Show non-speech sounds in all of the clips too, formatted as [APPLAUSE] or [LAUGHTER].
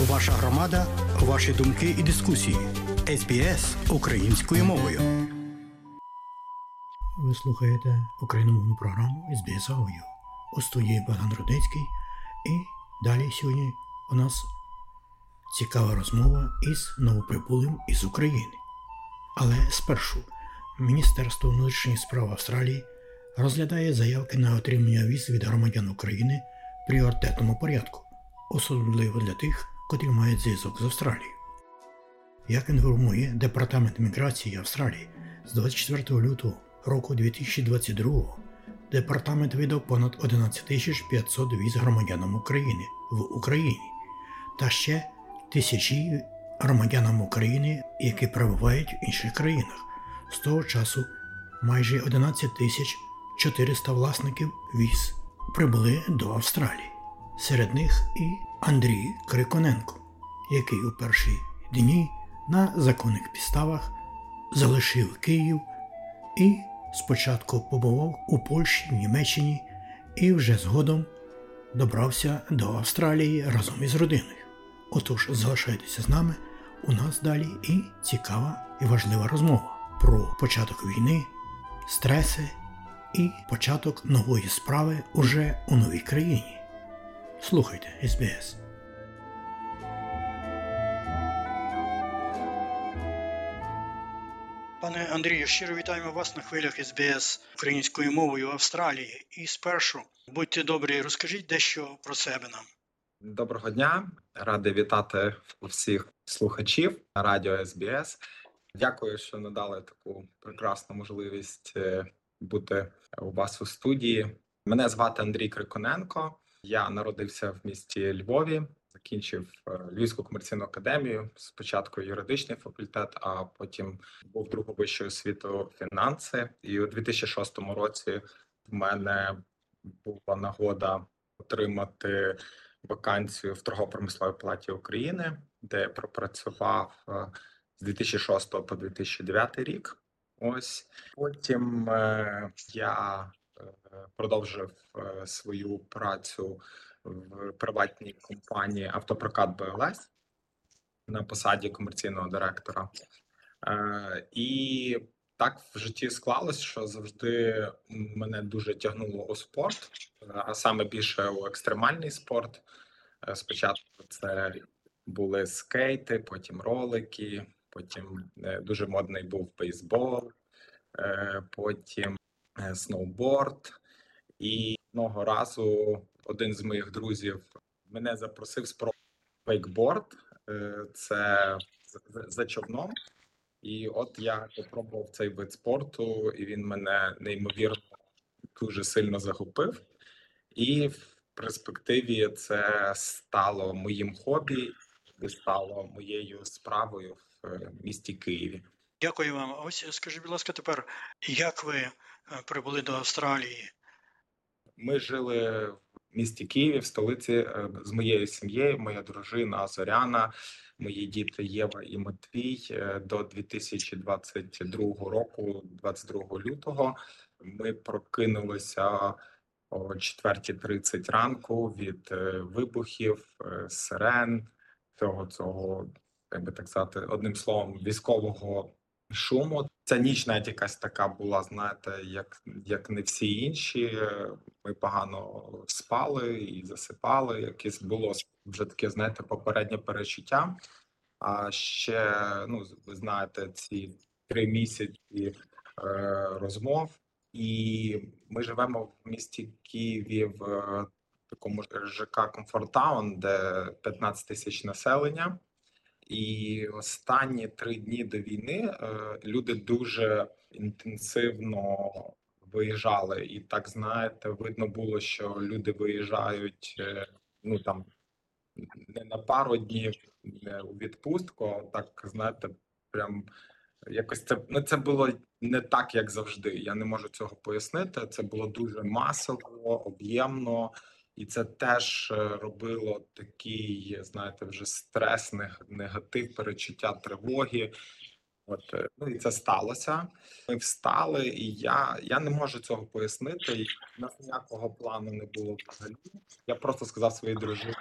Ваша громада, ваші думки і дискусії. СБС українською мовою. Ви слухаєте україномовну програму СБС Аудіо. У студії Богдан Рудецький. І далі сьогодні у нас цікава розмова із новоприбулим із України. Але спершу Міністерство внутрішніх справ Австралії розглядає заявки на отримання віз від громадян України в пріоритетному порядку, особливо для тих, котрі мають зв'язок з Австралією. Як інформує Департамент міграції Австралії з 24 лютого року 2022 департамент видав понад 11 500 віз громадянам України в Україні та ще тисячі громадянам України, які перебувають в інших країнах. З того часу майже 11 тисяч 400 власників віз прибули до Австралії. Серед них і Андрій Криконенко, який у перші дні на законних підставах залишив Київ і спочатку побував у Польщі, Німеччині і вже згодом добрався до Австралії разом із родиною. Отож, залишайтеся з нами. У нас далі і цікава і важлива розмова про початок війни, стреси і початок нової справи уже у новій країні. Слухайте СБС. Пане Андрію, щиро вітаємо вас на хвилях СБС українською мовою Австралії. І спершу будьте добрі, розкажіть дещо про себе нам. Доброго дня, радий вітати всіх слухачів радіо СБС. Дякую, що надали таку прекрасну можливість е, бути у вас у студії. Мене звати Андрій Криконенко. Я народився в місті Львові, закінчив е, Львівську комерційну академію. Спочатку юридичний факультет, а потім був другу вищою освіту фінанси. І у 2006 році в мене була нагода отримати вакансію в торгово-промисловій палаті України, де я пропрацював е, з 2006 по 2009 рік. Ось потім е, я продовжив е, свою працю в приватній компанії Автопрокат БЛС на посаді комерційного директора. Е, і так в житті склалось, що завжди мене дуже тягнуло у спорт, а саме більше у екстремальний спорт. Е, Спочатку це були скейти, потім ролики, потім дуже модний був бейсбол, потім сноуборд. І одного разу один з моїх друзів мене запросив спробувати вейкборд. Е, Це за- човном. І от я попробував цей вид спорту, і він мене неймовірно дуже сильно захопив. І в перспективі це стало моїм хобі і стало моєю справою в е, місті Києві. Дякую вам. Ось скажіть, будь ласка, тепер, як ви е, прибули до Австралії? Ми жили в місті Києві, в столиці е, з моєю сім'єю, моя дружина Зоряна, мої діти Єва і Матвій е, до 2022 року, 22 лютого. Ми прокинулися о 4.30 ранку від е, вибухів, сирен, всього цього, як би так сказати, одним словом, військового шуму. Ця ніч навіть якась така була, знаєте, як, як не всі інші. Е, Ми погано спали і засипали. Якесь було вже таке, знаєте, попереднє перечуття. А ще, ну, ви знаєте, ці три місяці е, розмов, і ми живемо в місті Києві в е, такому ЖК Комфортаун, де 15 тисяч населення. І останні три дні до війни е, люди дуже інтенсивно виїжджали, і так знаєте, видно було, що люди виїжджають е, ну там не на пару днів у відпустку, а так знаєте, прям якось це ну це було не так, як завжди. Я не можу цього пояснити. Це було дуже масово, об'ємно. І це теж е, робило такий, знаєте, вже стрес, негатив, перечуття тривоги. От е, ну і це сталося. Ми встали, і я, я не можу цього пояснити. І у нас ніякого плану не було взагалі. Я просто сказав своїй дружині,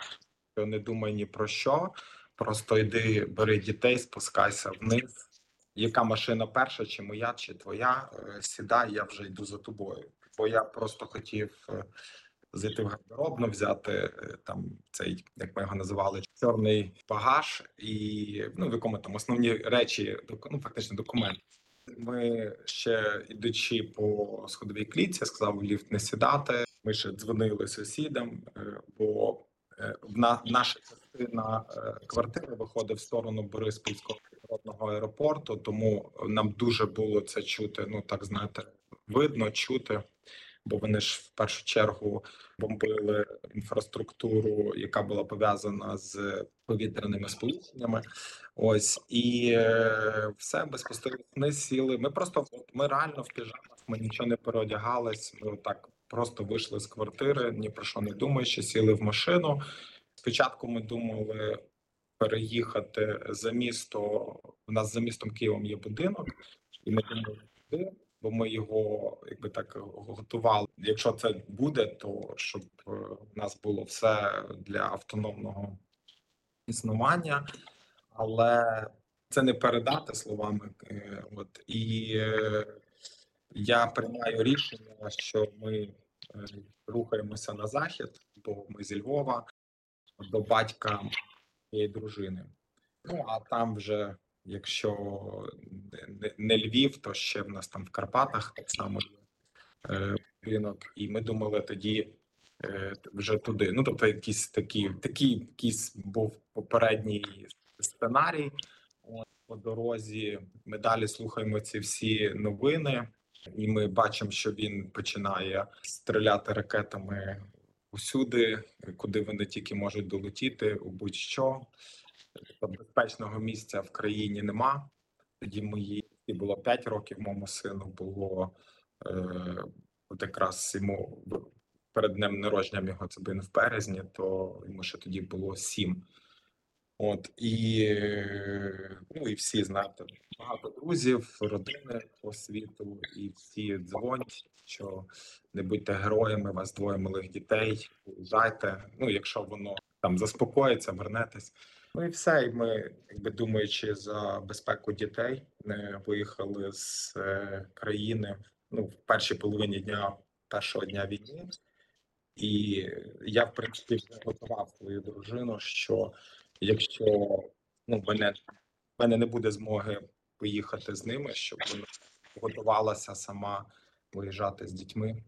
що не думай ні про що. Просто йди, бери дітей, спускайся вниз. Яка машина перша, чи моя, чи твоя? Е, Сідай, я вже йду за тобою. Бо я просто хотів зайти в гардеробну, взяти е, там цей, як ми його називали, чорний багаж, і ну, в якому там основні речі, ну фактично документи. Ми ще ідучи по сходовій клітці, сказав ліфт не сідати. Ми ще дзвонили сусідам, е, бо е, в на наша частина квартири виходить в сторону Бориспільського міжнародного аеропорту, тому нам дуже було це чути. Ну так знаєте, видно, чути. Бо вони ж в першу чергу бомбили інфраструктуру, яка була пов'язана з повітряними сполученнями. Ось і е, все безпосередньо сіли. Ми просто ми реально в піжамах, ми нічого не переодягались. Ми так просто вийшли з квартири, ні про що не думаючи, сіли в машину. Спочатку ми думали переїхати за місто. У нас за містом Києвом є будинок, і ми думали бо ми його якби так готували. Якщо це буде, то щоб е, у нас було все для автономного існування, але це не передати словами. е, От і е, я приймаю рішення, що ми е, рухаємося на захід, бо ми зі Львова до батька моєї дружини. Ну а там вже, якщо не- Львів, то ще в нас там в Карпатах так само е, будинок, і ми думали тоді е, вже туди. Ну тобто, якийсь такий, такий якийсь був попередній сценарій. По дорозі ми далі слухаємо ці всі новини, і ми бачимо, що він починає стріляти ракетами усюди, куди вони тільки можуть долетіти, у будь-що. Тобто безпечного місця в країні нема. Тоді мої і було 5 років, моєму сину було е, якраз йому перед днем народження його це був в березні, то йому ще тоді було 7. От і, ну, і всі знаєте, багато друзів, родини по світу, і всі дзвонять, що не будьте героями, вас двоє малих дітей, уїжджайте. Ну, якщо воно там заспокоїться, вернетесь. Ну і все. І ми, якби думаючи за безпеку дітей, не виїхали з е, країни ну, в першій половині дня першого дня війни. І я, в принципі, готував свою дружину, що якщо ну, мене, мене не буде змоги поїхати з ними, щоб вона готувалася сама виїжджати з дітьми.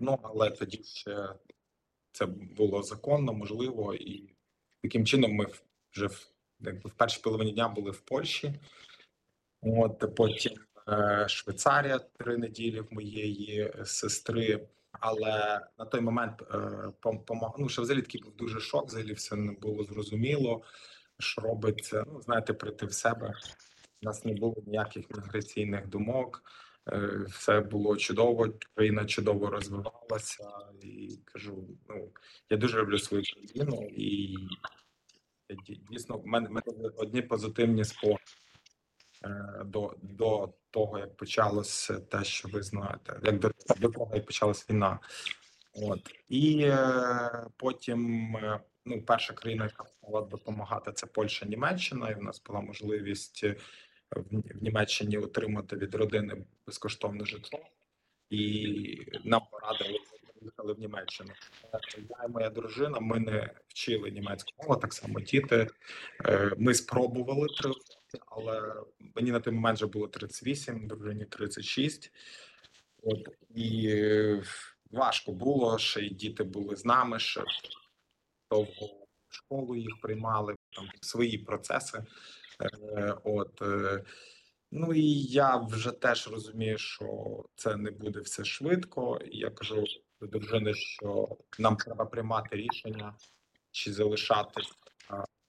Ну, але тоді ще це було законно, можливо, і таким чином ми вже в, якби в першій половині дня були в Польщі. От потім е, Швейцарія три неділі в моєї сестри. Але на той момент е, пом- ну, що взагалі такий був дуже шок, взагалі все не було зрозуміло, що робиться. Ну, знаєте, прийти в себе. У нас не було ніяких міграційних думок. Е, Все було чудово, країна чудово розвивалася. І кажу, ну я дуже люблю свою країну, і дійсно в мене, в мене одні позитивні спогади е, до, до того, як почалося те, що ви знаєте, як до, до того, як почалась війна. От і е, потім е, ну, перша країна, яка стала допомагати, це Польща, Німеччина, і в нас була можливість в, Німеччині отримати від родини безкоштовне житло, і нам порадили ми поїхали в Німеччину. Я і моя дружина. Ми не вчили німецьку мову, так само діти. Е, Ми спробували три але мені на той момент вже було 38, дружині 36. От і е, важко було, ще й діти були з нами, ще довго в школу їх приймали, там свої процеси. Е, От е, ну і я вже теж розумію, що це не буде все швидко. Я кажу до дружини, що нам треба приймати рішення, чи залишатись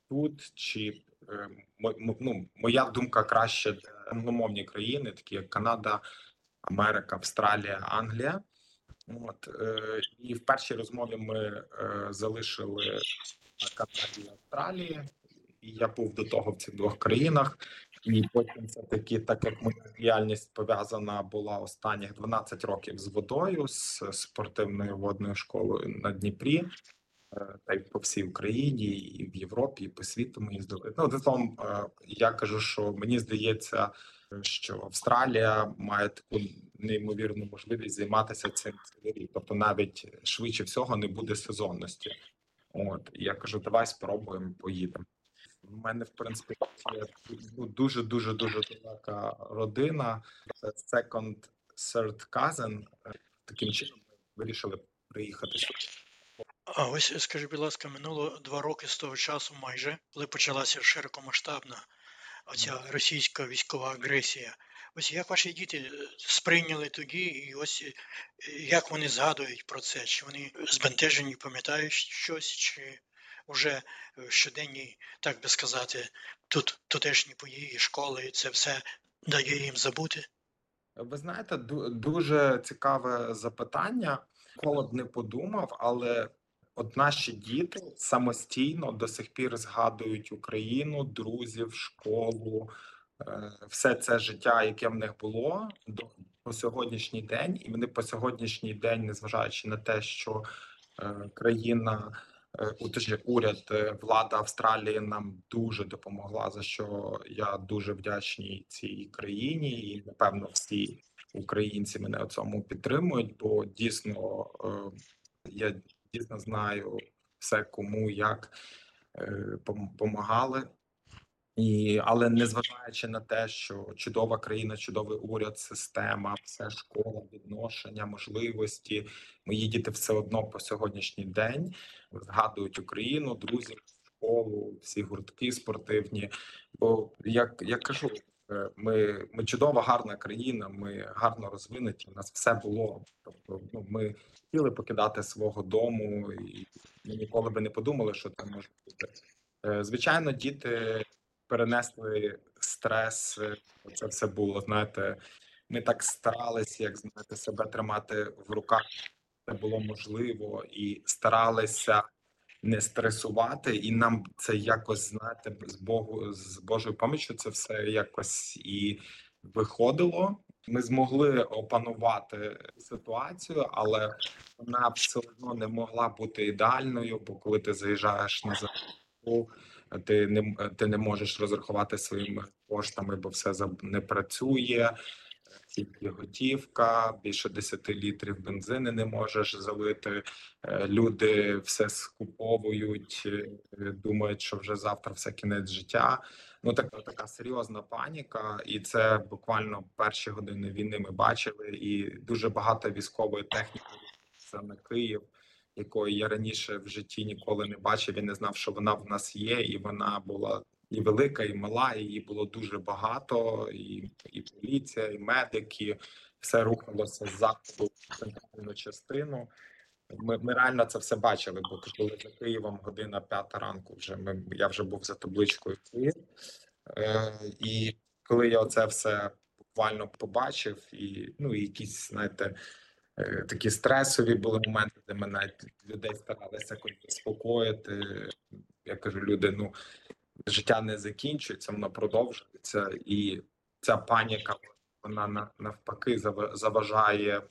тут, чи е, ну, моя думка краще для англомовні країни, такі як Канада, Америка, Австралія, Англія. От і в першій розмові ми залишили Канаді і Австралії, і я був до того в цих двох країнах. І потім все таки, так як моя діяльність пов'язана була останніх 12 років з водою, з спортивною водною школою на Дніпрі. е, та й по всій Україні, і в Європі, і по світу ми їздили. Ну, словом, е, я кажу, що мені здається, що Австралія має таку неймовірну можливість займатися цим цілий. Тобто, навіть швидше всього не буде сезонності. От я кажу, давай спробуємо, поїдемо. У мене в принципі є дуже дуже дуже далека родина. Це Second, third cousin. Таким чином ми вирішили приїхати сюди. А ось скажи, будь ласка, минуло два роки з того часу, майже коли почалася широкомасштабна оця російська військова агресія. Ось як ваші діти е, сприйняли тоді, і ось е, як вони згадують про це? Чи вони збентежені, пам'ятають щось, чи вже щоденні, так би сказати, тут тутешні події, школи, це все дає їм забути? Ви знаєте, ду- дуже цікаве запитання. Ніколи б не подумав, але от наші діти самостійно до сих пір згадують Україну, друзів, школу, е, все це життя, яке в них було по сьогоднішній день, і вони по сьогоднішній день, незважаючи на те, що е, країна, е, у- точніше, уряд, е, влада Австралії нам дуже допомогла, за що я дуже вдячний цій країні, і напевно всі українці мене у цьому підтримують, бо дійсно е, я дійсно знаю все, кому як допомагали. І, але незважаючи на те, що чудова країна, чудовий уряд, система, все школа, відношення, можливості, мої діти все одно по сьогоднішній день згадують Україну, друзів, школу, всі гуртки спортивні. Бо як я кажу, е, ми, ми чудова, гарна країна, ми гарно розвинуті. У нас все було. Тобто, ну ми хотіли покидати свого дому, і ми ніколи би не подумали, що це може бути. Е, Звичайно, діти перенесли стрес. Це все було. Знаєте, ми так старалися, як знаєте, себе тримати в руках. Це було можливо, і старалися не стресувати, і нам це якось знаєте, з Богу з Божою поміччю це все якось і виходило. Ми змогли опанувати ситуацію, але вона все одно не могла бути ідеальною. Бо коли ти заїжджаєш на заправку, ти не ти не можеш розрахувати своїми коштами, бо все не працює. Тільки готівка, більше 10 літрів бензину не можеш залити. Е, Люди все скуповують, е, думають, що вже завтра все кінець життя. Ну така така серйозна паніка, і це буквально перші години війни ми бачили. І дуже багато військової техніки це на Київ, якої я раніше в житті ніколи не бачив. і не знав, що вона в нас є, і вона була і велика, і мала. Її було дуже багато, і, і поліція, і медики. Все рухалося з заходу центральну частину. Ми, ми реально це все бачили, бо коли за Києвом година п'ята ранку, вже ми я вже був за табличкою Київ. Е, і коли я це все буквально побачив, і ну і якісь, знаєте, такі стресові були моменти, де навіть людей старалися заспокоїти. Я кажу, люди, ну життя не закінчується, воно продовжується, і ця паніка вона на- навпаки зава- заважає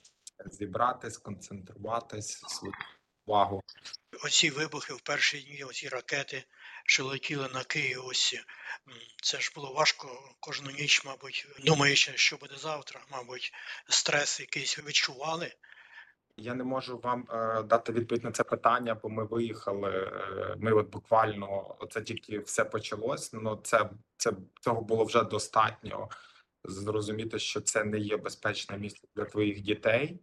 зібратись, концентруватись, свою увагу. Оці вибухи в перші дні, оці ракети, що летіли на Київ, ось це ж було важко кожну ніч, мабуть, думаючи, що буде завтра, мабуть, стрес якийсь відчували. Я не можу вам е, дати відповідь на це питання, бо ми виїхали. Е, ми от буквально це тільки все почалось. Ну це це цього було вже достатньо зрозуміти, що це не є безпечне місце для твоїх дітей.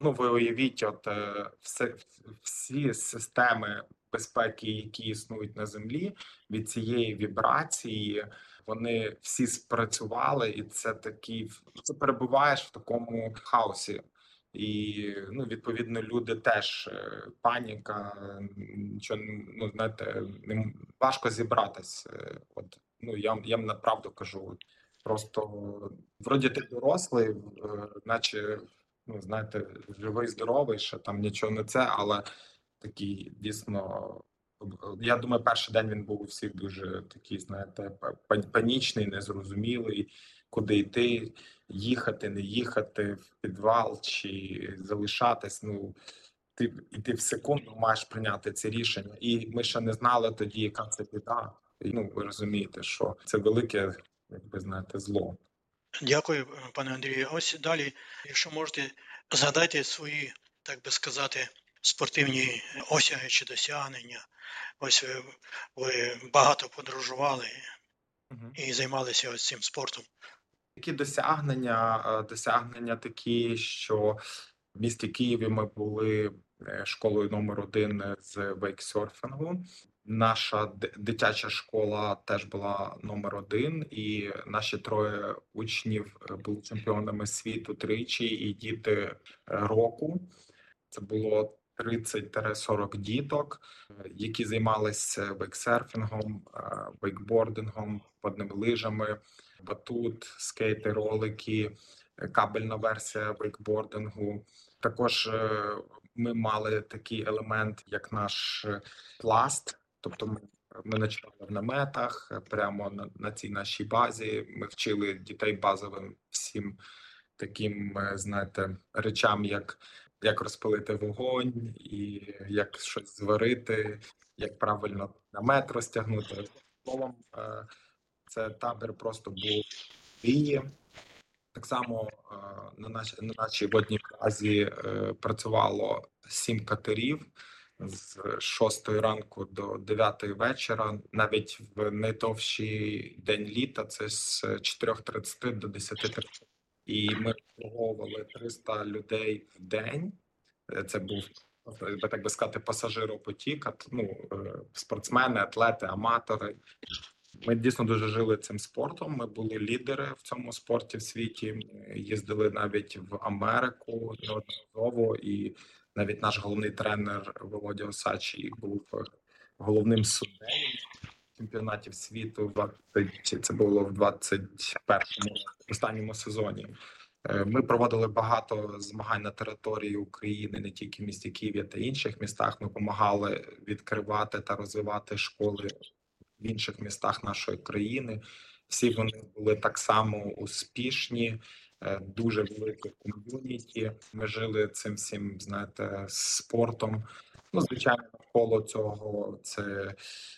Ну, ви уявіть, от е, все всі системи безпеки, які існують на землі, від цієї вібрації, вони всі спрацювали, і це такий це перебуваєш в такому хаосі. І ну, відповідно, люди теж е, паніка, нічого ну знаєте, не важко зібратись. Е, От ну я я вам направду кажу. Просто вроді ти дорослий, е, наче ну знаєте, живий, здоровий, що там нічого не це, але такий дійсно. Я думаю, перший день він був у всіх дуже такий, знаєте, панічний, незрозумілий, куди йти, їхати, не їхати в підвал чи залишатись. Ну ти, і ти в секунду маєш прийняти це рішення. І ми ще не знали тоді, яка це біда. Ну, ви розумієте, що це велике, як ви знаєте, зло. Дякую, пане Андрію. Ось далі, якщо можете, згадайте свої, так би сказати, спортивні осяги чи досягнення. Ось ви, ви багато подорожували і займалися ось цим спортом. Такі досягнення, е, досягнення такі, що в місті Києві ми були е, школою номер один з вейксерфінгу. Наша д- дитяча школа теж була номер один, і наші троє учнів е, були чемпіонами світу тричі, і діти е, року. Це було 30-40 діток, е, які займалися вейксерфінгом, е, вейкбордингом, водними лижами, батут, скейти, ролики, е, кабельна версія вейкбордингу. Також е, ми мали такий елемент, як наш е, пласт. Тобто ми, ми ночували в наметах е, прямо на, на цій нашій базі. Ми вчили дітей базовим всім таким, е, знаєте, речам, як, як розпалити вогонь, і як щось зварити, як правильно намет розтягнути. Словом, е, це табір просто був дії. Так само е, на нашій на нашій водній базі е, працювало сім катерів з 6 ранку до 9 вечора. Навіть в найдовший день літа це з 4.30 до 10.30. І ми обслуговували 300 людей в день. Е, Це був так би сказати, пасажиропотік, ну, е, спортсмени, атлети, аматори. Ми дійсно дуже жили цим спортом. Ми були лідери в цьому спорті в світі. Їздили навіть в Америку неодноразово, і навіть наш головний тренер Володя Осачий був е, головним суддею чемпіонатів світу. в 20, це було в 21-му останньому сезоні. Е, Ми проводили багато змагань на території України, не тільки в місті Києві та інших містах. Ми допомагали відкривати та розвивати школи в інших містах нашої країни. Всі вони були так само успішні, е, дуже велике ком'юніті. Ми жили цим всім, знаєте, спортом. Ну, звичайно, навколо цього це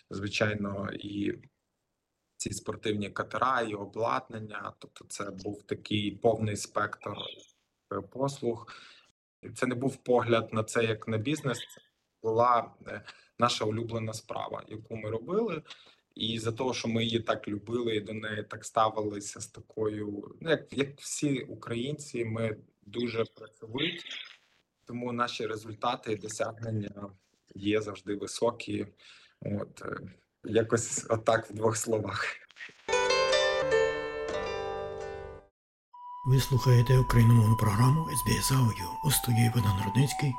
звичайно і ці спортивні катера, і обладнання. Тобто, це був такий повний спектр е, послуг. Це не був погляд на це як на бізнес. Це була е, наша улюблена справа, яку ми робили. І за того, що ми її так любили і до неї так ставилися з такою, ну як, як всі українці, ми дуже працьовиті, тому наші результати і досягнення є завжди високі. От е, якось отак в двох словах. Ви слухаєте україномовну програму SBS Audio у студії Богдан Рудницький,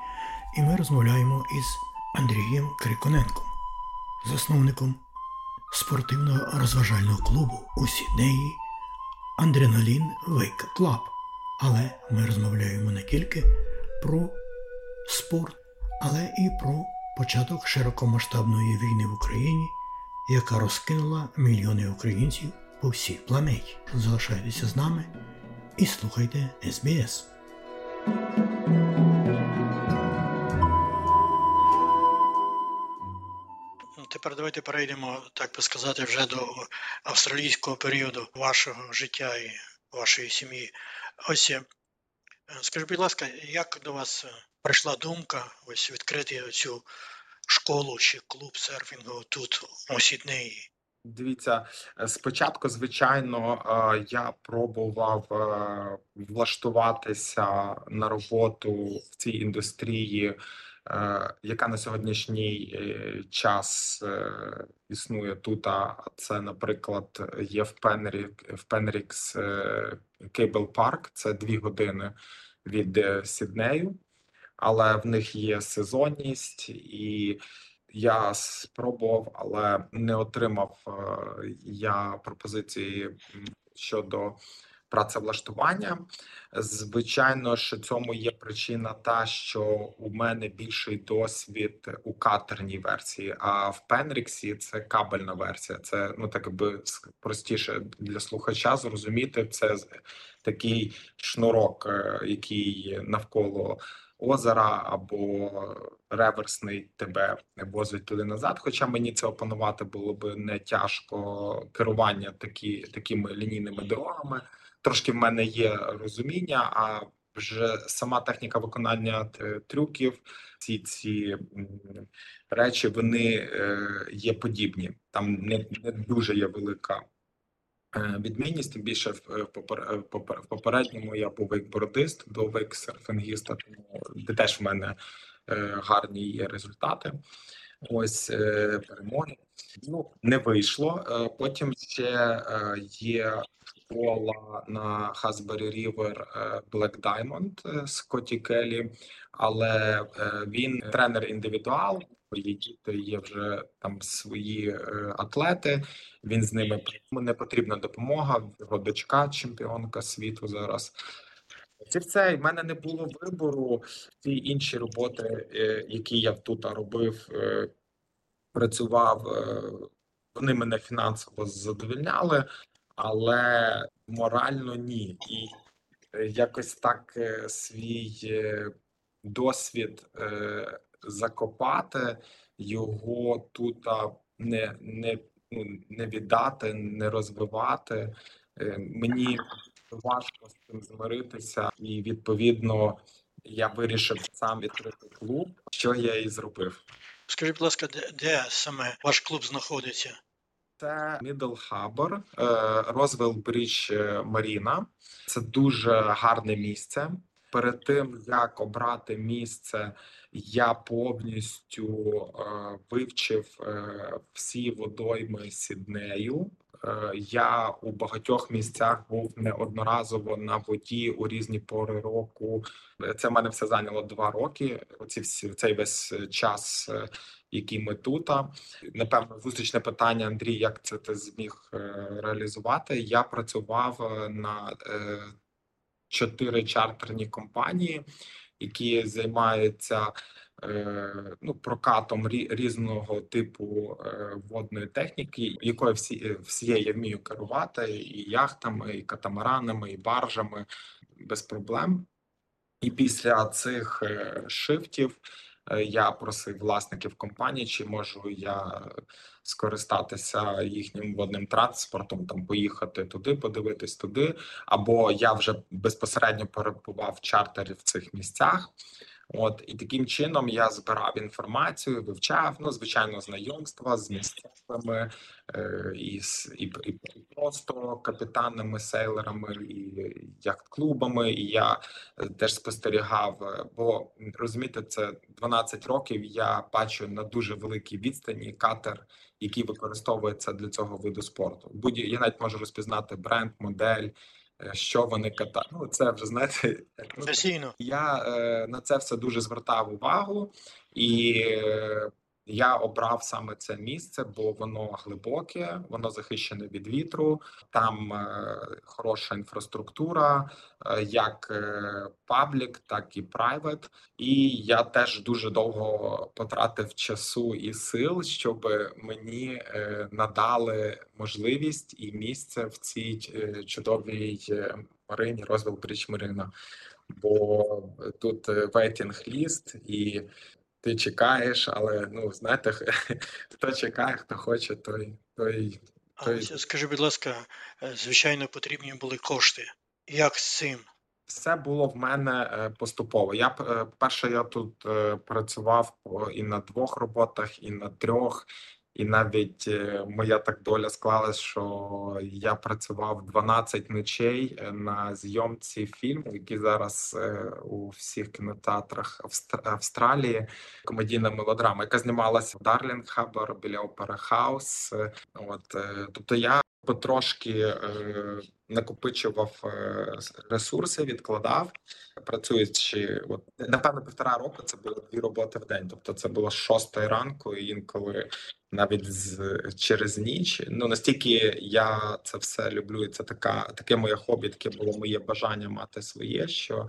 і ми розмовляємо із Андрієм Криконенком, засновником спортивного розважального клубу у Сіднеї Адреналін Wake Club. Але ми розмовляємо не тільки про спорт, але і про початок широкомасштабної війни в Україні, яка розкинула мільйони українців по всій планеті. Залишайтеся з нами і слухайте СБС. Ну, Тепер давайте перейдемо, так би сказати, вже до австралійського періоду вашого життя і вашої сім'ї. Ось е, скажіть, будь ласка, як до вас е, прийшла думка ось відкрити цю школу чи клуб серфінгу тут у Сіднеї? Дивіться, е, спочатку, звичайно, е, я пробував е, влаштуватися на роботу в цій індустрії, яка на сьогоднішній час існує тут. А це, наприклад, є в Пенрік, в Пенрікс Кейбл Парк. Це дві години від Сіднею, але в них є сезонність і. Я спробував, але не отримав е, я пропозиції щодо працевлаштування. Звичайно, що цьому є причина та, що у мене більший досвід у катерній версії, а в Пенріксі це кабельна версія. Це ну так би простіше для слухача зрозуміти. Це такий шнурок, е, який навколо озера або реверсний тебе возить туди назад. Хоча мені це опанувати було б не тяжко керування такі, такими лінійними дорогами. Трошки в мене є розуміння, а вже сама техніка виконання трюків, ці ці речі вони е, є подібні. Там не, не дуже є велика відмінність. Тим більше в, попер- в попередньому я був вейкбордист до вейксерфінгіста, тому де теж в мене е, гарні є результати. Ось е, перемоги. Ну не вийшло. Е, Потім ще е, є школа на Хасбері Рівер Black Diamond е, Скотті Келлі, але е, він тренер індивідуал. Є діти, є вже там свої е, атлети. Він з ними не потрібна допомога. Його дочка, чемпіонка світу зараз. Це все. В мене не було вибору. Ті інші роботи, е, які я тут робив, е, працював, вони мене фінансово задовільняли, але морально ні. І якось так свій досвід закопати, його тут не, не, ну, не віддати, не розвивати. Е, Мені важко з цим змиритися, і відповідно я вирішив сам відкрити клуб, що я і зробив. Скажіть, будь ласка, де, де саме ваш клуб знаходиться? Це Мідл Хабор, Розвел Брідж Маріна. Це дуже гарне місце. Перед тим як обрати місце, я повністю е, вивчив е, всі водойми Сіднею. Е, Я у багатьох місцях був неодноразово на воді у різні пори року. Це в мене все зайняло два роки. Оці всі цей весь час, е, який ми тут. Напевно, зустрічне питання, Андрій, як це ти зміг е, реалізувати? Я працював е, на е, чотири чартерні компанії, які займаються е, ну, прокатом різного типу е, водної техніки, якою всі е, всією я вмію керувати, і яхтами, і катамаранами, і баржами без проблем. І після цих шифтів я просив власників компанії, чи можу я скористатися їхнім водним транспортом, там поїхати туди, подивитись туди, або я вже безпосередньо перебував в чартері в цих місцях. От і таким чином я збирав інформацію, вивчав ну, звичайно, знайомства з місцевими е, і, і, і, просто капітанами, сейлерами і яхт-клубами. І я е, теж спостерігав. е, Бо розумієте, це 12 років. Я бачу на дуже великій відстані катер, який використовується для цього виду спорту. Будь я навіть можу розпізнати бренд, модель, що вони катають. Ну це вже знаєте. Професійно. я е, на це все дуже звертав увагу, і е, я обрав саме це місце, бо воно глибоке, воно захищене від вітру. Там е, хороша інфраструктура, е, як е, public, так і private. І я теж дуже довго потратив часу і сил, щоб мені надали можливість і місце в цій чудовій марині Roseville Bridge бо тут waiting list, і ти чекаєш, але ну знаєте, [LAUGHS] хто чекає, хто хоче, той той. Той... А, скажи, будь ласка, е, звичайно, потрібні були кошти. Як з цим? Все було в мене е, поступово. Я е, перше, я тут працював і на двох роботах, і на трьох. І навіть е, моя так доля склалась, що я працював 12 ночей е, на зйомці фільму, який зараз е, у всіх кінотеатрах Австр- Австралії. Комедійна мелодрама, яка знімалася в Дарлінг Хабар біля Опера Хаус. От тобто я потрошки накопичував е, ресурси, відкладав, працюючи от напевно півтора року. Це було дві роботи в день. Тобто, це було шостої ранку, і інколи навіть з через ніч. Ну настільки я це все люблю. і Це така таке моє хобі, таке було моє бажання мати своє, що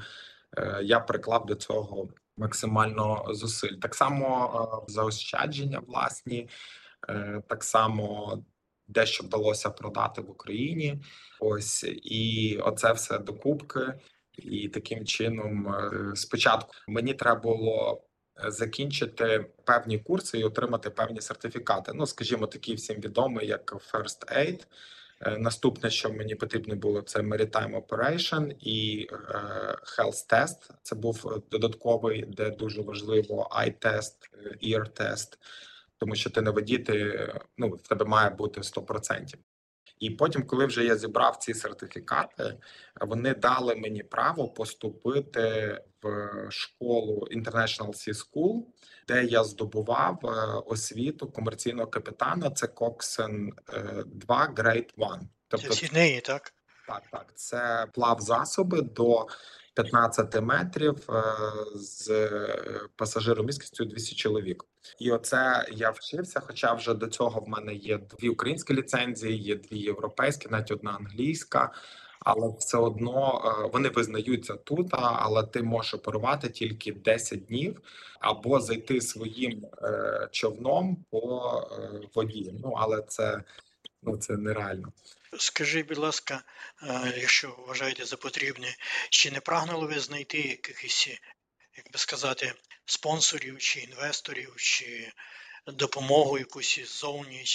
е, я приклав до цього максимально зусиль. Так само е, заощадження власні, е, так само дещо вдалося продати в Україні. Ось і оце все докупки. І таким чином, е, спочатку мені треба було е, закінчити певні курси і отримати певні сертифікати. Ну, скажімо, такі всім відомі, як First Aid. Е, Наступне, що мені потрібно було, це Maritime Operation і Health Test. Це був додатковий, де дуже важливо eye-тест, е, ear-тест, тому що ти на воді, ти, ну, в тебе має бути 100%. І потім, коли вже я зібрав ці сертифікати, вони дали мені право поступити в школу International Sea School, де я здобував е, освіту комерційного капітана. Це Coxen 2 Grade 1. Тобто, Сіднеї, так? так, так, це плав засоби до 15 метрів е, з е, пасажиром міськістю 200 чоловік. І оце я вчився. Хоча вже до цього в мене є дві українські ліцензії, є дві європейські, навіть одна англійська. Але все одно е, вони визнаються тут, але ти можеш оперувати тільки 10 днів або зайти своїм е, човном по е, воді. Ну але це ну це нереально. Скажіть, будь ласка, якщо вважаєте за потрібне, чи не прагнули ви знайти якихось, як би сказати, спонсорів чи інвесторів, чи допомогу якусь ззовні?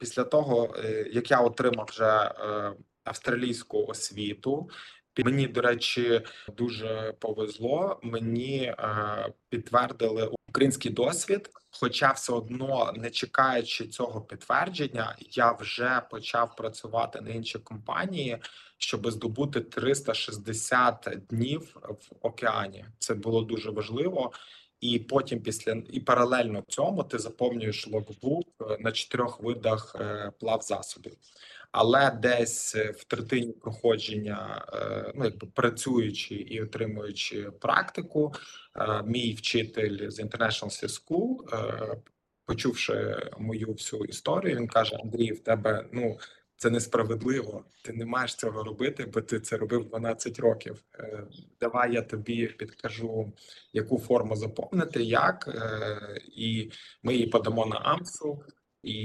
після того, е, як я отримав вже е, австралійську освіту, мені, до речі, дуже повезло. Мені е, підтвердили український досвід. Хоча все одно, не чекаючи цього підтвердження, я вже почав працювати на іншій компанії, щоб здобути 360 днів в океані. Це було дуже важливо. І потім, після і паралельно цьому, ти заповнюєш логбук е, на чотирьох видах е, плавзасобів. Але десь е, в третині проходження, ну якби працюючи і отримуючи практику, мій вчитель з International Sea School, почувши мою всю історію, він каже: Андрій, в тебе ну це несправедливо. Ти не маєш цього робити, бо ти це робив 12 років. Е, Давай я тобі підкажу, яку форму заповнити, як, е, і ми її подамо на АМСу. І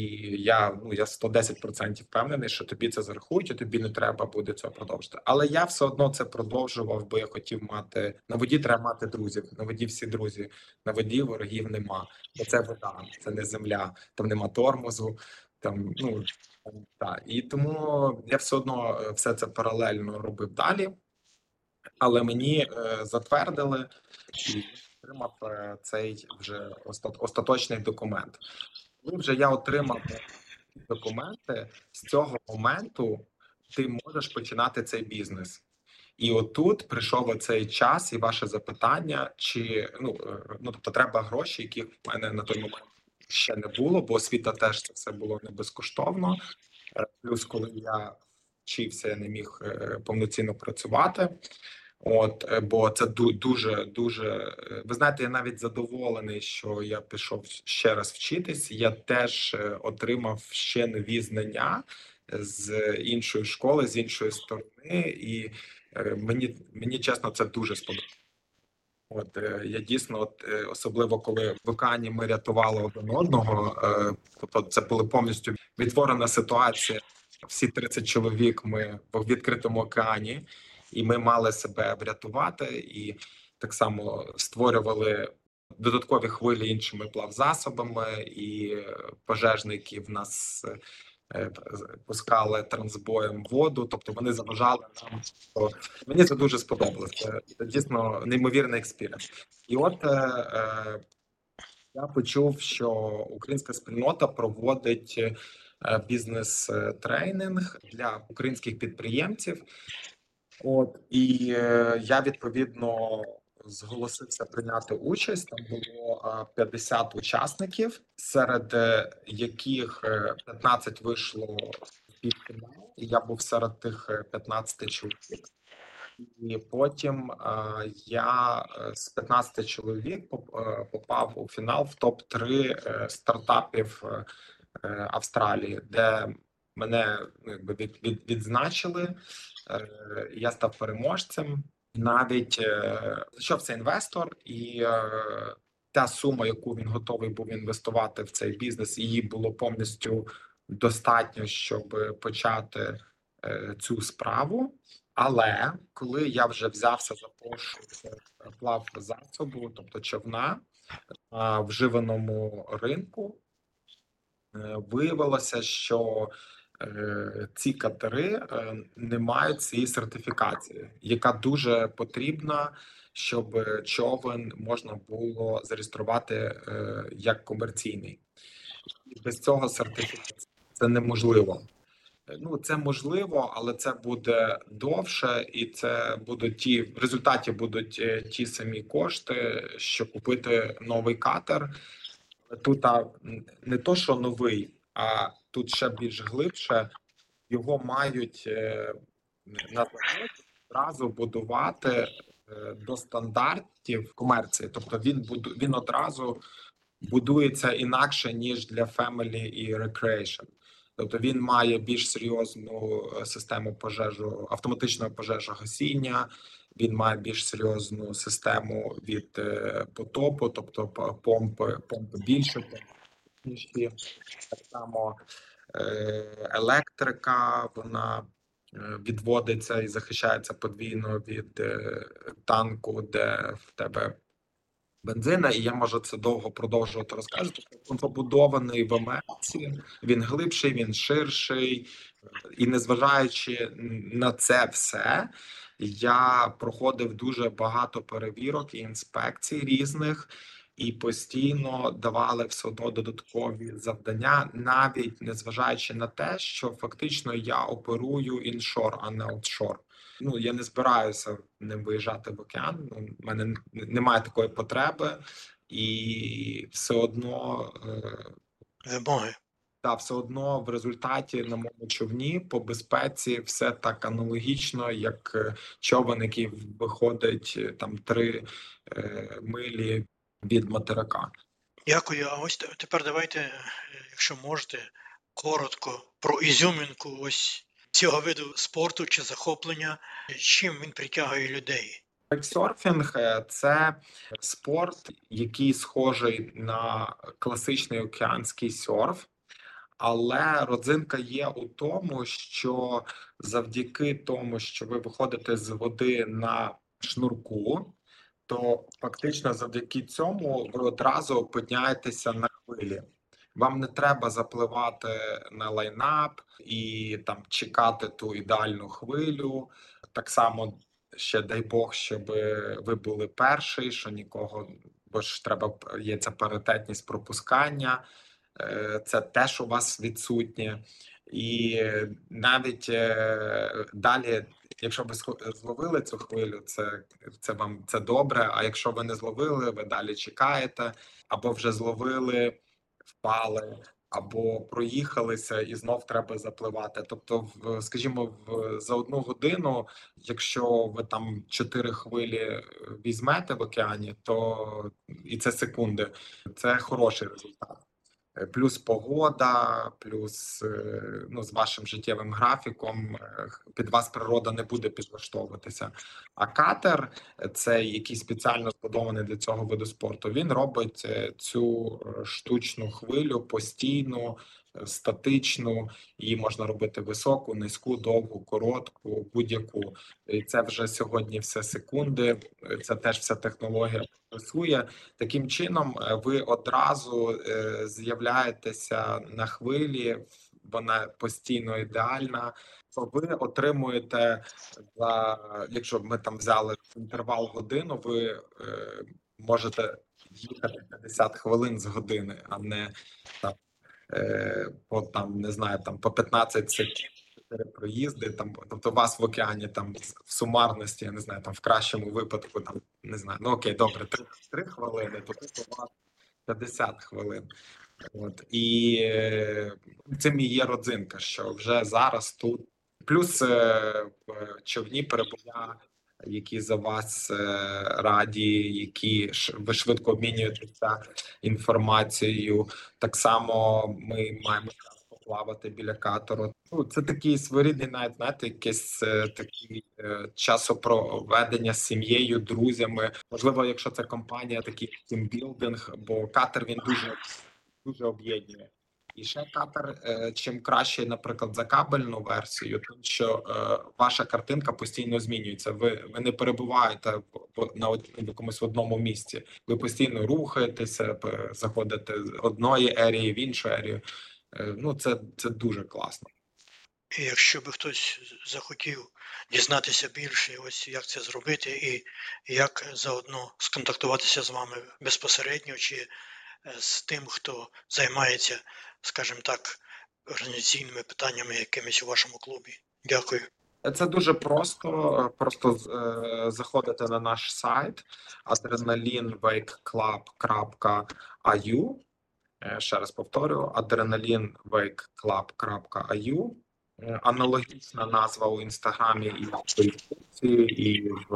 я ну я 110% впевнений, що тобі це зарахують, і тобі не треба буде цього продовжити. Але я все одно це продовжував, бо я хотів мати на воді. Треба мати друзів. На воді всі друзі. На воді ворогів нема. Бо це вода, це не земля. Там нема тормозу. Там ну так. І тому я все одно е, все це паралельно робив далі. Але мені е, затвердили і отримав е, цей вже оста- остаточний документ. Коли вже я отримав документи, з цього моменту ти можеш починати цей бізнес. І отут прийшов оцей час і ваше запитання, чи ну, ну тобто треба гроші, яких в мене на той момент ще не було, бо освіта теж це все було не безкоштовно. Е, Плюс, коли я вчився, я не міг е, повноцінно працювати. От, е, бо це ду- дуже дуже. Ви знаєте, я навіть задоволений, що я пішов ще раз вчитись. Я теж отримав ще нові знання з іншої школи, з іншої сторони, і мені мені чесно це дуже сподобалося. От е, я дійсно, от е, особливо коли в океані ми рятували один одного, е, тобто це була повністю відтворена ситуація. Всі 30 чоловік ми в відкритому океані, і ми мали себе врятувати, і так само створювали додаткові хвилі іншими плавзасобами, і пожежники в нас пускали трансбоєм воду, тобто вони заважали нам. Мені це дуже сподобалося. Це, це дійсно неймовірний experience. І от е, е, я почув, що українська спільнота проводить е, бізнес-тренінг для українських підприємців. От і е, я відповідно зголосився прийняти участь. Там було е, 50 учасників, серед е, яких е, 15 вийшло в півфінал, і я був серед тих е, 15 чоловік. І потім е, я е, з 15 чоловік поп- е, попав у фінал в топ 3 стартапів е, е, Австралії, де мене ну, якби від, від, відзначили. Е, Я став переможцем. Навіть е, знайшовся інвестор, і е, та сума, яку він готовий був інвестувати в цей бізнес, її було повністю достатньо, щоб почати е, цю справу. Але коли я вже взявся за пошук плав засобу, тобто човна на вживаному ринку, виявилося, що ці катери е, не мають цієї сертифікації, яка дуже потрібна, щоб човен можна було зареєструвати е, як комерційний. Без цього сертифікації це неможливо. Е, Ну, це можливо, але це буде довше, і це будуть ті в результаті будуть е, ті самі кошти, що купити новий катер. Тут а, не то, що новий, а тут ще більш глибше. Його мають е, на одразу будувати е, до стандартів комерції. Тобто він буду він одразу будується інакше ніж для family і recreation. Тобто він має більш серйозну е, систему пожежу автоматичного пожежогасіння. Він має більш серйозну систему від потопу, тобто помпи, помпи більше, помпи так само е, електрика, вона е, відводиться і захищається подвійно від е, танку, де в тебе бензина, і я можу це довго продовжувати розказувати. Він побудований в Америці, він глибший, він ширший, і незважаючи на це все, я проходив дуже багато перевірок і інспекцій різних. І постійно давали все одно додаткові завдання, навіть незважаючи на те, що фактично я оперую іншор, а не офшор. Ну я не збираюся ним виїжджати в океан. Ну, в мене немає такої потреби, і все одно е, Вимоги. та все одно в результаті на моєму човні по безпеці все так аналогічно, як е, човен, який виходить е, там три е, милі від материка. Дякую. А ось тепер давайте, е, якщо можете, коротко про ізюмінку ось цього виду спорту чи захоплення, чим він притягує людей. Кайтсерфінг – це спорт, який схожий на класичний океанський серф, але родзинка є у тому, що завдяки тому, що ви виходите з води на шнурку, то фактично завдяки цьому ви одразу опиняєтеся на хвилі. Вам не треба запливати на лайнап і там чекати ту ідеальну хвилю. Так само ще дай Бог, щоб ви були перший, що нікого, бо ж треба є ця паритетність пропускання, е, це теж у вас відсутнє. І навіть е, далі, якщо ви зловили цю хвилю, це, це вам це добре. А якщо ви не зловили, ви далі чекаєте, або вже зловили, впали, або проїхалися, і знов треба запливати. Тобто, в скажімо, в за одну годину, якщо ви там чотири хвилі візьмете в океані, то і це секунди, це хороший результат. Е, Плюс погода, плюс е, ну, з вашим життєвим графіком е, під вас природа не буде підлаштовуватися. А катер, цей який спеціально збудований для цього виду спорту, він робить цю штучну хвилю постійну, е, статичну. Її можна робити високу, низьку, довгу, коротку, будь-яку. І це вже сьогодні все секунди. е, Це теж вся технологія працює. Таким чином, е, ви одразу е, з'являєтеся на хвилі, вона постійно ідеальна. То ви отримуєте за якщо ми там взяли інтервал годину, ви е, можете їхати 50 хвилин з години, а не там е, по там не знаю, там по 15 секунд. Проїзди там, тобто у вас в океані там в сумарності, я не знаю, там в кращому випадку, там не знаю, ну окей, добре, три, три хвилини, то тут у вас 50 хвилин. От і е, цим і є родзинка, що вже зараз тут плюс е, човні перебуття, які за вас е, раді, які ви швидко обмінюєтеся інформацією. Так само ми маємо час поплавати біля катеру. Ну це такий своєрідний, навіть знаєте, якийсь е, такий е, часопроведення з сім'єю, друзями. Можливо, якщо це компанія, такий тімбілдинг, бо катер він дуже дуже об'єднує. І ще катер, е, чим краще, наприклад, за кабельну версію, тому що е, ваша картинка постійно змінюється. Ви, ви не перебуваєте на якомусь одному місці. Ви постійно рухаєтеся, заходите з одної ерії в іншу ерію. Е, Ну, це, це дуже класно. І якщо би хтось захотів дізнатися більше, ось як це зробити, і як заодно сконтактуватися з вами безпосередньо чи е, з тим, хто займається, скажімо так, організаційними питаннями якимись у вашому клубі. Дякую. Це дуже просто. Просто е, заходите на наш сайт adrenalinwakeclub.io Е, Ще раз повторю: adrenalinwakeclub.io Е, Аналогічна назва у інстаграмі і в Фейсбуці, і в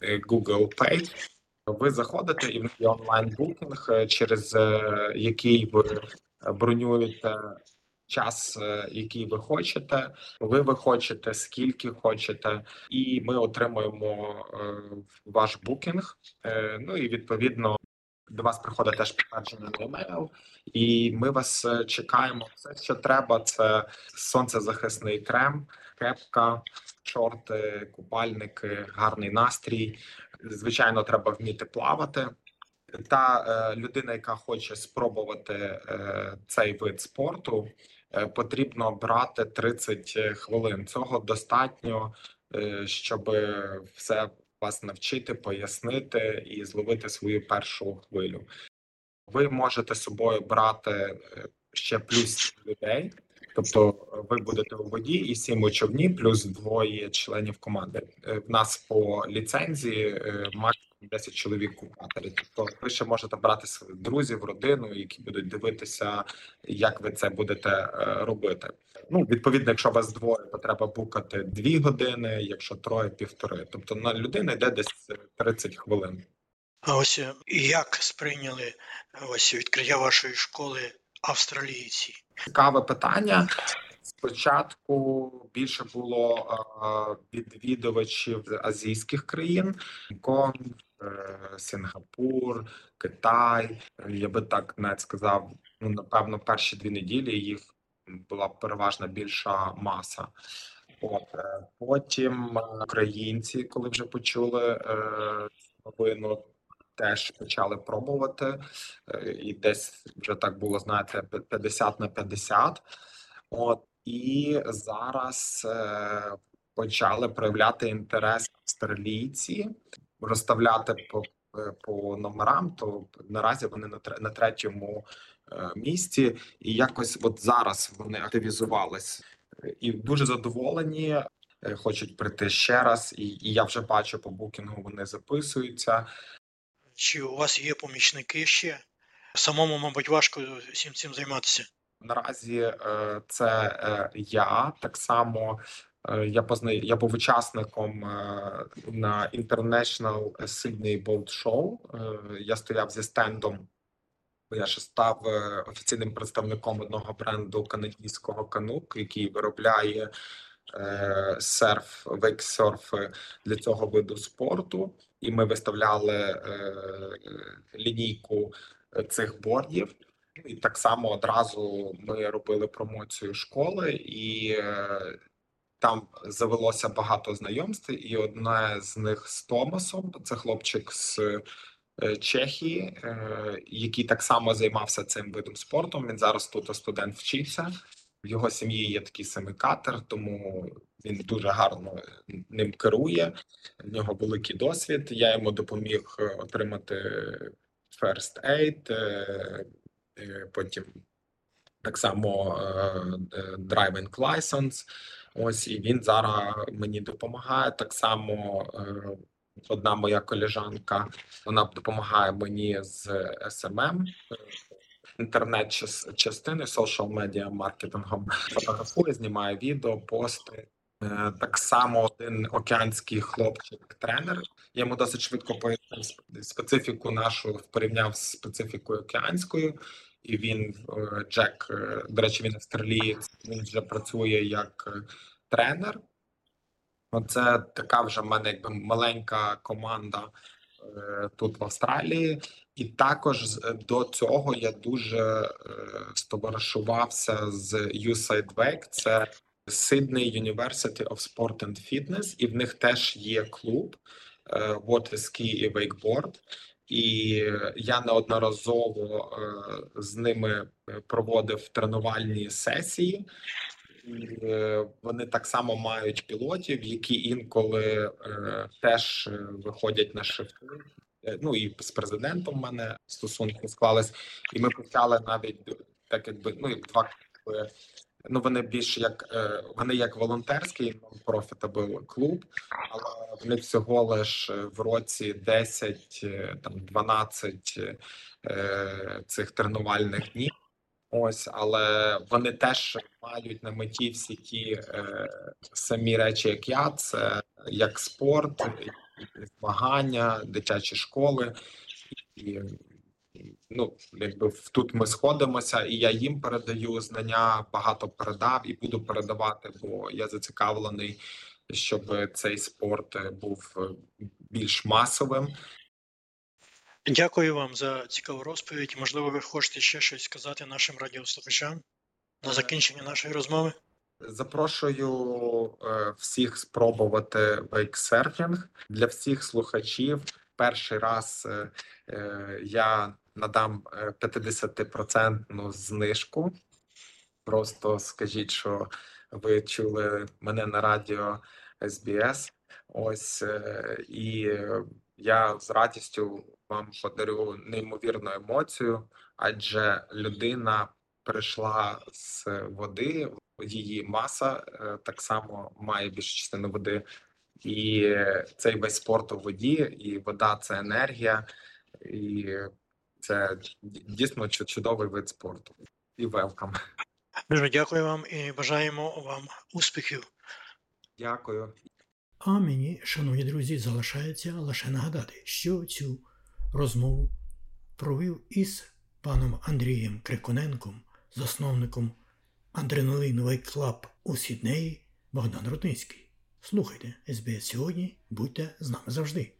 Google Pay. Ви заходите і в онлайн букінг, через який ви бронюєте час, е, який ви хочете. Ви хочете, скільки хочете, і ми отримуємо е, ваш букінг. Е, ну і відповідно до вас приходить теж підтвердження на емейл, і ми вас чекаємо. Все, що треба, це сонцезахисний крем, кепка, шорти, купальники, гарний настрій. Звичайно, треба вміти плавати. Та е, людина, яка хоче спробувати е, цей вид спорту, е, потрібно брати 30 хвилин. Цього достатньо, е, щоб все вас навчити, пояснити і зловити свою першу хвилю. Ви можете з собою брати е, ще плюс людей, тобто ви будете у воді і сім у човні, плюс двоє членів команди. Е, В нас по ліцензії е, максимум 10 чоловік у катері. Тобто ви ще можете брати своїх друзів, родину, які будуть дивитися, як ви це будете е, робити. Ну, відповідно, якщо вас двоє, то треба букати дві години, якщо троє півтори. Тобто на людину йде десь 30 хвилин. А ось е, як сприйняли ось відкриття вашої школи австралійці? Цікаве питання. Спочатку більше було е, відвідувачів азійських країн: Гонконг, Сингапур, Китай. Я би так навіть сказав. Ну напевно, перші дві неділі їх була переважна більша маса. От е, потім е, українці, коли вже почули е, новину, теж почали пробувати, Е, і десь вже так було, знаєте, 50 на 50. От і зараз е, почали проявляти інтерес австралійці, розставляти по, е, по номерам. То наразі вони на на третьому е, місці, і якось от зараз вони активізувались і дуже задоволені. е, Хочуть прийти ще раз, і, і я вже бачу по букінгу. Вони записуються. Чи у вас є помічники ще? Самому, мабуть, важко всім цим займатися. Наразі це я так само. Е, Я позна... я був учасником е, на International Sydney Boat Show. Е, Я стояв зі стендом. Я ще став офіційним представником одного бренду канадського канук, який виробляє е, серф, вейксерфи для цього виду спорту. І ми виставляли лінійку цих бордів. І так само одразу ми робили промоцію школи, і там завелося багато знайомств. І одне з них з Томасом. Це хлопчик з е, Чехії, е, який так само займався цим видом спорту. Він зараз тут студент вчився. В його сім'ї є такий семикатер, тому він дуже гарно ним керує. В нього великий досвід. Я йому допоміг е, отримати first aid, е, е, потім так само е, е, driving license. Ось і він зараз мені допомагає. Так само е, одна моя колежанка, вона допомагає мені з SMM, е, інтернет-частини, social media маркетингом. Фотографує, знімає відео, пости. Е, Так само один океанський хлопчик-тренер. Я йому досить швидко пояснив специфіку нашу порівняв з специфікою океанською. І він е, Джек, е, до речі, він австралієць. Він вже працює як е, тренер. Оце така вже в мене якби маленька команда тут в Австралії, і також до цього я дуже стоваришувався з USAID Wake, це Sydney University of Sport and Fitness, і в них теж є клуб water ski і wakeboard. І я неодноразово е, з ними е, проводив тренувальні сесії. Е, Вони так само мають пілотів, які інколи теж виходять на шифти. Ну і з президентом в мене стосунки склались, і ми почали навіть так, якби ну як два. Ну вони більш як е, вони як волонтерський non-profitable клуб, але в них всього лиш в році 10, е, там 12 е, цих тренувальних днів. Ось, але вони теж мають на меті всі ті е, самі речі, як я, це як спорт, змагання, дитячі школи. І ну, якби тут ми сходимося, і я їм передаю знання, багато передав і буду передавати, бо я зацікавлений, щоб цей спорт е, був е, більш масовим. Дякую вам за цікаву розповідь. Можливо, ви хочете ще щось сказати нашим радіослухачам на закінчення нашої розмови? Запрошую е, всіх спробувати вейксерфінг для всіх слухачів. Перший раз е, я надам е, 50% знижку. Просто скажіть, що ви чули мене на радіо СБС. Ось е, і е, я з радістю вам подарю неймовірну емоцію, адже людина прийшла з води, її маса е, так само має більшу частину води, і е, цей весь спорт у воді, і вода це енергія, і це дійсно чудовий вид спорту. І велкам. Дуже дякую вам і бажаємо вам успіхів. Дякую. А мені, шановні друзі, залишається лише нагадати, що цю розмову провів із паном Андрієм Криконенком, засновником Адреналиновий клаб у Сіднеї Богдан Рудницький. Слухайте СБС сьогодні, будьте з нами завжди.